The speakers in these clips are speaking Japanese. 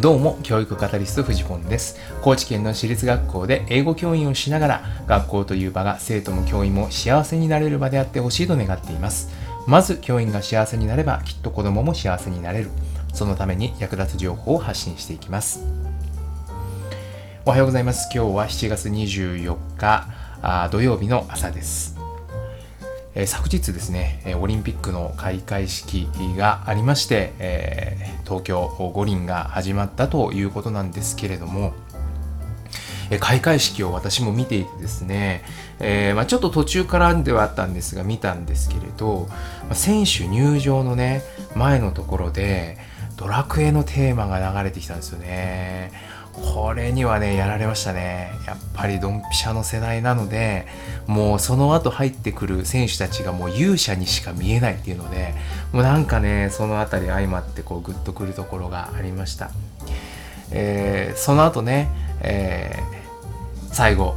どうも、教育カタリスト藤本です。高知県の私立学校で英語教員をしながら、学校という場が生徒も教員も幸せになれる場であってほしいと願っています。まず、教員が幸せになれば、きっと子供も幸せになれる。そのために役立つ情報を発信していきます。おはようございます。今日は7月24日あ土曜日の朝です。え、昨日ですね、オリンピックの開会式がありまして、え、東京五輪が始まったということなんですけれども、開会式を私も見ていてですね、えー、まあ、ちょっと途中からではあったんですが見たんですけれど選手入場のね前のところでドラクエのテーマが流れてきたんですよね。これにはねやられましたね。やっぱりドンピシャの世代なのでもうその後入ってくる選手たちがもう勇者にしか見えないっていうのでもうなんかねその辺り相まってこうグッとくるところがありました、えー、その後ね、えー、最後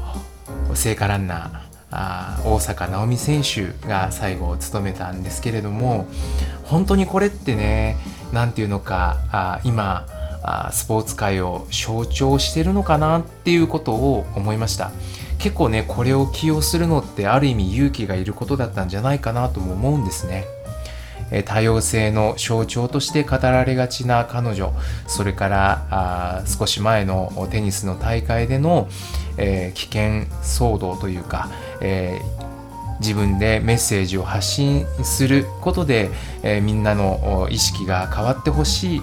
聖火ランナーあ大坂なおみ選手が最後を務めたんですけれども本当にこれってね何て言うのかあ今あスポーツ界を象徴してるのかなっていうことを思いました。結構ねこれを起用するのってある意味勇気がいることだったんじゃないかなとも思うんですね。多様性の象徴として語られがちな彼女。それからあ少し前のテニスの大会での、えー、危険騒動というか、えー、自分でメッセージを発信することで、えー、みんなの意識が変わってほしい。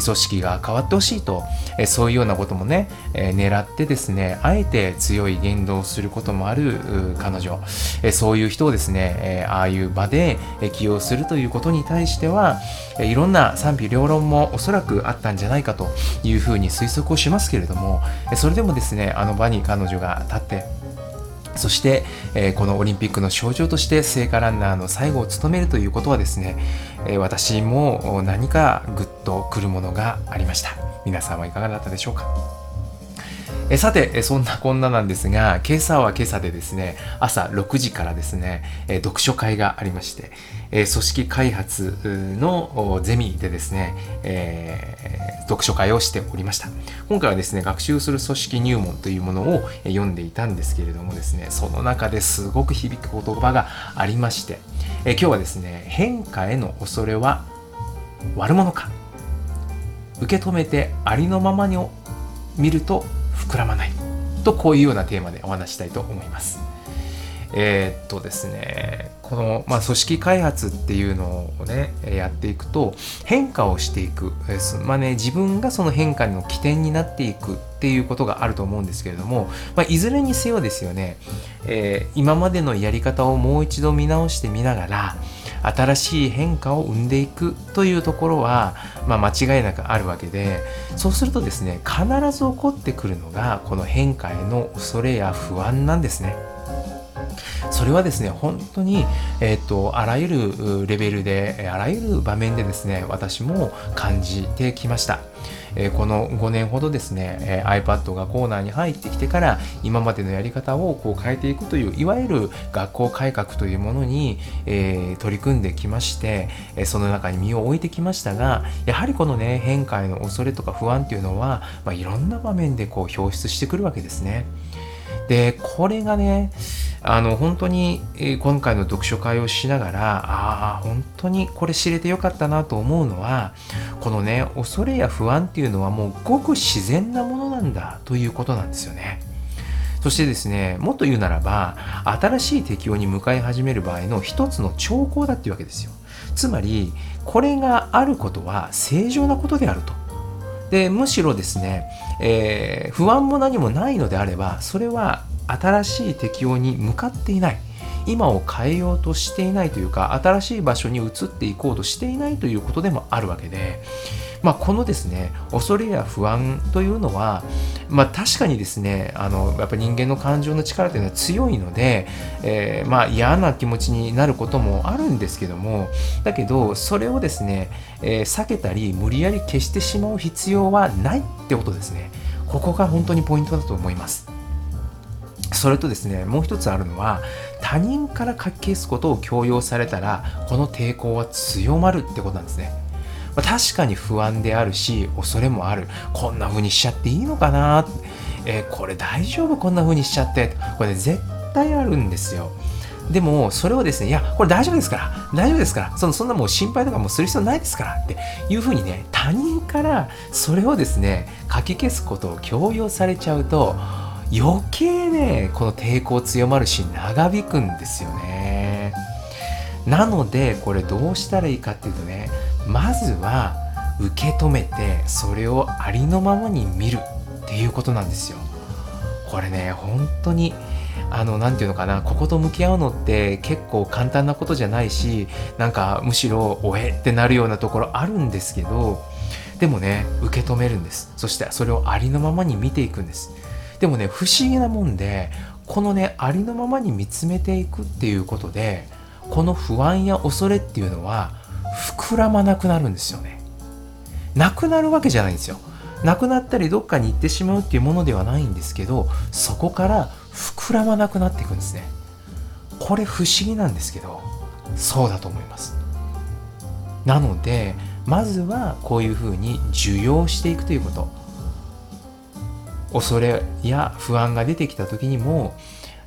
組織が変わってほしいと、そういうようなこともね、狙ってですね、あえて強い言動をすることもある彼女、そういう人をですね、ああいう場で起用するということに対しては、いろんな賛否両論もおそらくあったんじゃないかというふうに推測をしますけれども、それでもですね、あの場に彼女が立って、そして、えー、このオリンピックの象徴として聖火ランナーの最後を務めるということはですね、えー、私も何かぐっとくるものがありました。皆さんはいかがだったでしょうか？えさて、そんなこんななんですが、今朝は今朝でですね、朝6時からですね、え読書会がありまして、え組織開発のゼミでですね、えー、読書会をしておりました。今回はですね、学習する組織入門というものを読んでいたんですけれどもですね、その中ですごく響く言葉がありまして、え今日はですね、変化への恐れは悪者か受け止めてありのままに見ると膨らまないとこういうようなテーマでお話したいと思います。えー、っとですねこの、まあ、組織開発っていうのをねやっていくと変化をしていく、まあね、自分がその変化の起点になっていくっていうことがあると思うんですけれども、まあ、いずれにせよですよね、えー、今までのやり方をもう一度見直してみながら新しい変化を生んでいくというところは、まあ、間違いなくあるわけでそうするとですね必ず起こってくるのがこの変化への恐れや不安なんですね。それはですね本当に、えーと、あらゆるレベルであらゆる場面でですね私も感じてきました。え、この5年ほどですね、え、iPad がコーナーに入ってきてから今までのやり方をこう変えていくといういわゆる学校改革というものに、え、取り組んできまして、えその中に身を置いてきましたがやはりこのね変化への恐れとか不安っていうのは、まあ、いろんな場面でこう表出してくるわけですね。でこれがねあの本当に、今回の読書会をしながらああ本当にこれ知れてよかったなと思うのはこのね恐れや不安っていうのはもうごく自然なものなんだということなんですよね。そしてですね、もっと言うならば、新しい適応に向かい始める場合の一つの兆候だっていうわけですよ。つまり、これがあることは正常なことであると。で、むしろですね、えー、不安も何もないのであれば、それは新しい適応に向かっていない。今を変えようとしていないというか新しい場所に移っていこうとしていないということでもあるわけで、まあ、このですね恐れや不安というのは、まあ、確かにですねあのやっぱ人間の感情の力というのは強いので、えー、まあ嫌な気持ちになることもあるんですけどもだけどそれをですね、えー、避けたり無理やり消してしまう必要はないってことですね。ここが本当にポイントだと思います。それとですねもう一つあるのは他人から書き消すことを強要されたらこの抵抗は強まるってことなんですね。ま、確かに不安であるし恐れもある。こんな風にしちゃっていいのかな、えー、これ大丈夫？こんな風にしちゃって。これ、絶対あるんですよ。でもそれをですねいやこれ大丈夫ですから。大丈夫ですから。そのそんなもう心配とかもする必要ないですから。っていうふうにね他人からそれをですねかき消すことを強要されちゃうと余計ねこの抵抗強まるし長引くんですよね。なのでこれどうしたらいいかっていうとねまずは受け止めてそれをありのままに見るっていうことなんですよ。これね本当にあの何て言うのかなここと向き合うのって結構簡単なことじゃないしなんかむしろおえってなるようなところあるんですけどでもね受け止めるんです。そしてそれをありのままに見ていくんです。でもね不思議なもんでこのねありのままに見つめていくっていうことでこの不安や恐れっていうのは膨らまなくなるんですよね。なくなるわけじゃないんですよ。なくなったりどっかに行ってしまうっていうものではないんですけどそこから膨らまなくなっていくんですね。これ不思議なんですけどそうだと思います。なのでまずはこういうふうに受容していくということ。恐れや不安が出てきた時にも、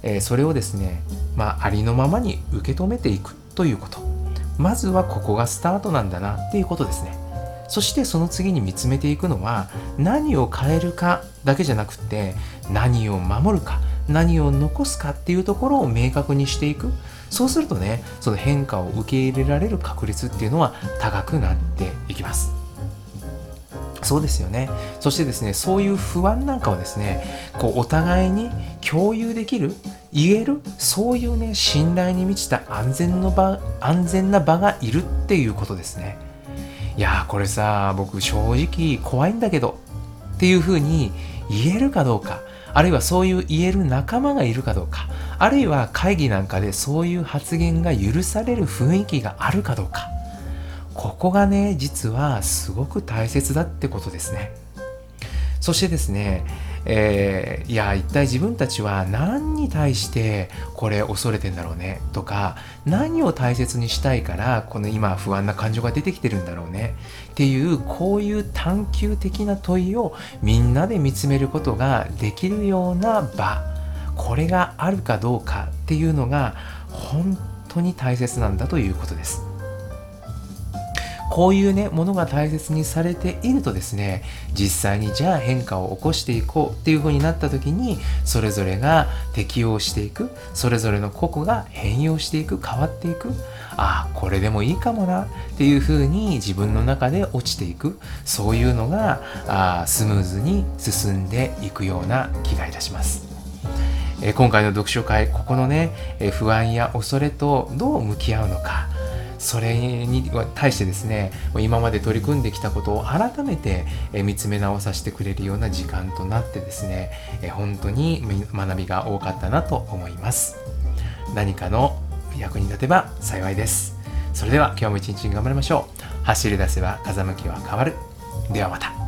えー、それをですね、まあ、ありのままに受け止めていくということ。まずはここがスタートなんだなっていうことですね。そしてその次に見つめていくのは何を変えるかだけじゃなくて何を守るか何を残すかっていうところを明確にしていく。そうするとねその変化を受け入れられる確率っていうのは高くなっていきます。そうですよね。そしてですねそういう不安なんかをですねこうお互いに共有できる言えるそういうね信頼に満ちた安全の場安全な場がいるっていうことですね。いやこれさ僕正直怖いんだけどっていうふうに言えるかどうかあるいはそういう言える仲間がいるかどうかあるいは会議なんかでそういう発言が許される雰囲気があるかどうか。ここがね実はすごく大切だってことですねそしてですねえー、いや一体自分たちは何に対してこれ恐れてんだろうねとか何を大切にしたいからこの今不安な感情が出てきてるんだろうねっていうこういう探求的な問いをみんなで見つめることができるような場これがあるかどうかっていうのが本当に大切なんだということです。こういうねものが大切にされているとですね実際にじゃあ変化を起こしていこうっていう風になった時にそれぞれが適応していくそれぞれの個々が変容していく変わっていくああこれでもいいかもなっていう風に自分の中で落ちていくそういうのがあスムーズに進んでいくような気がいたします。え今回の読書会ここのね不安や恐れとどう向き合うのかそれに対してですね今まで取り組んできたことを改めて見つめ直させてくれるような時間となってですね本当に学びが多かったなと思います。何かの役に立てば幸いです。それでは今日も一日頑張りましょう。走り出せば風向きは変わる。ではまた。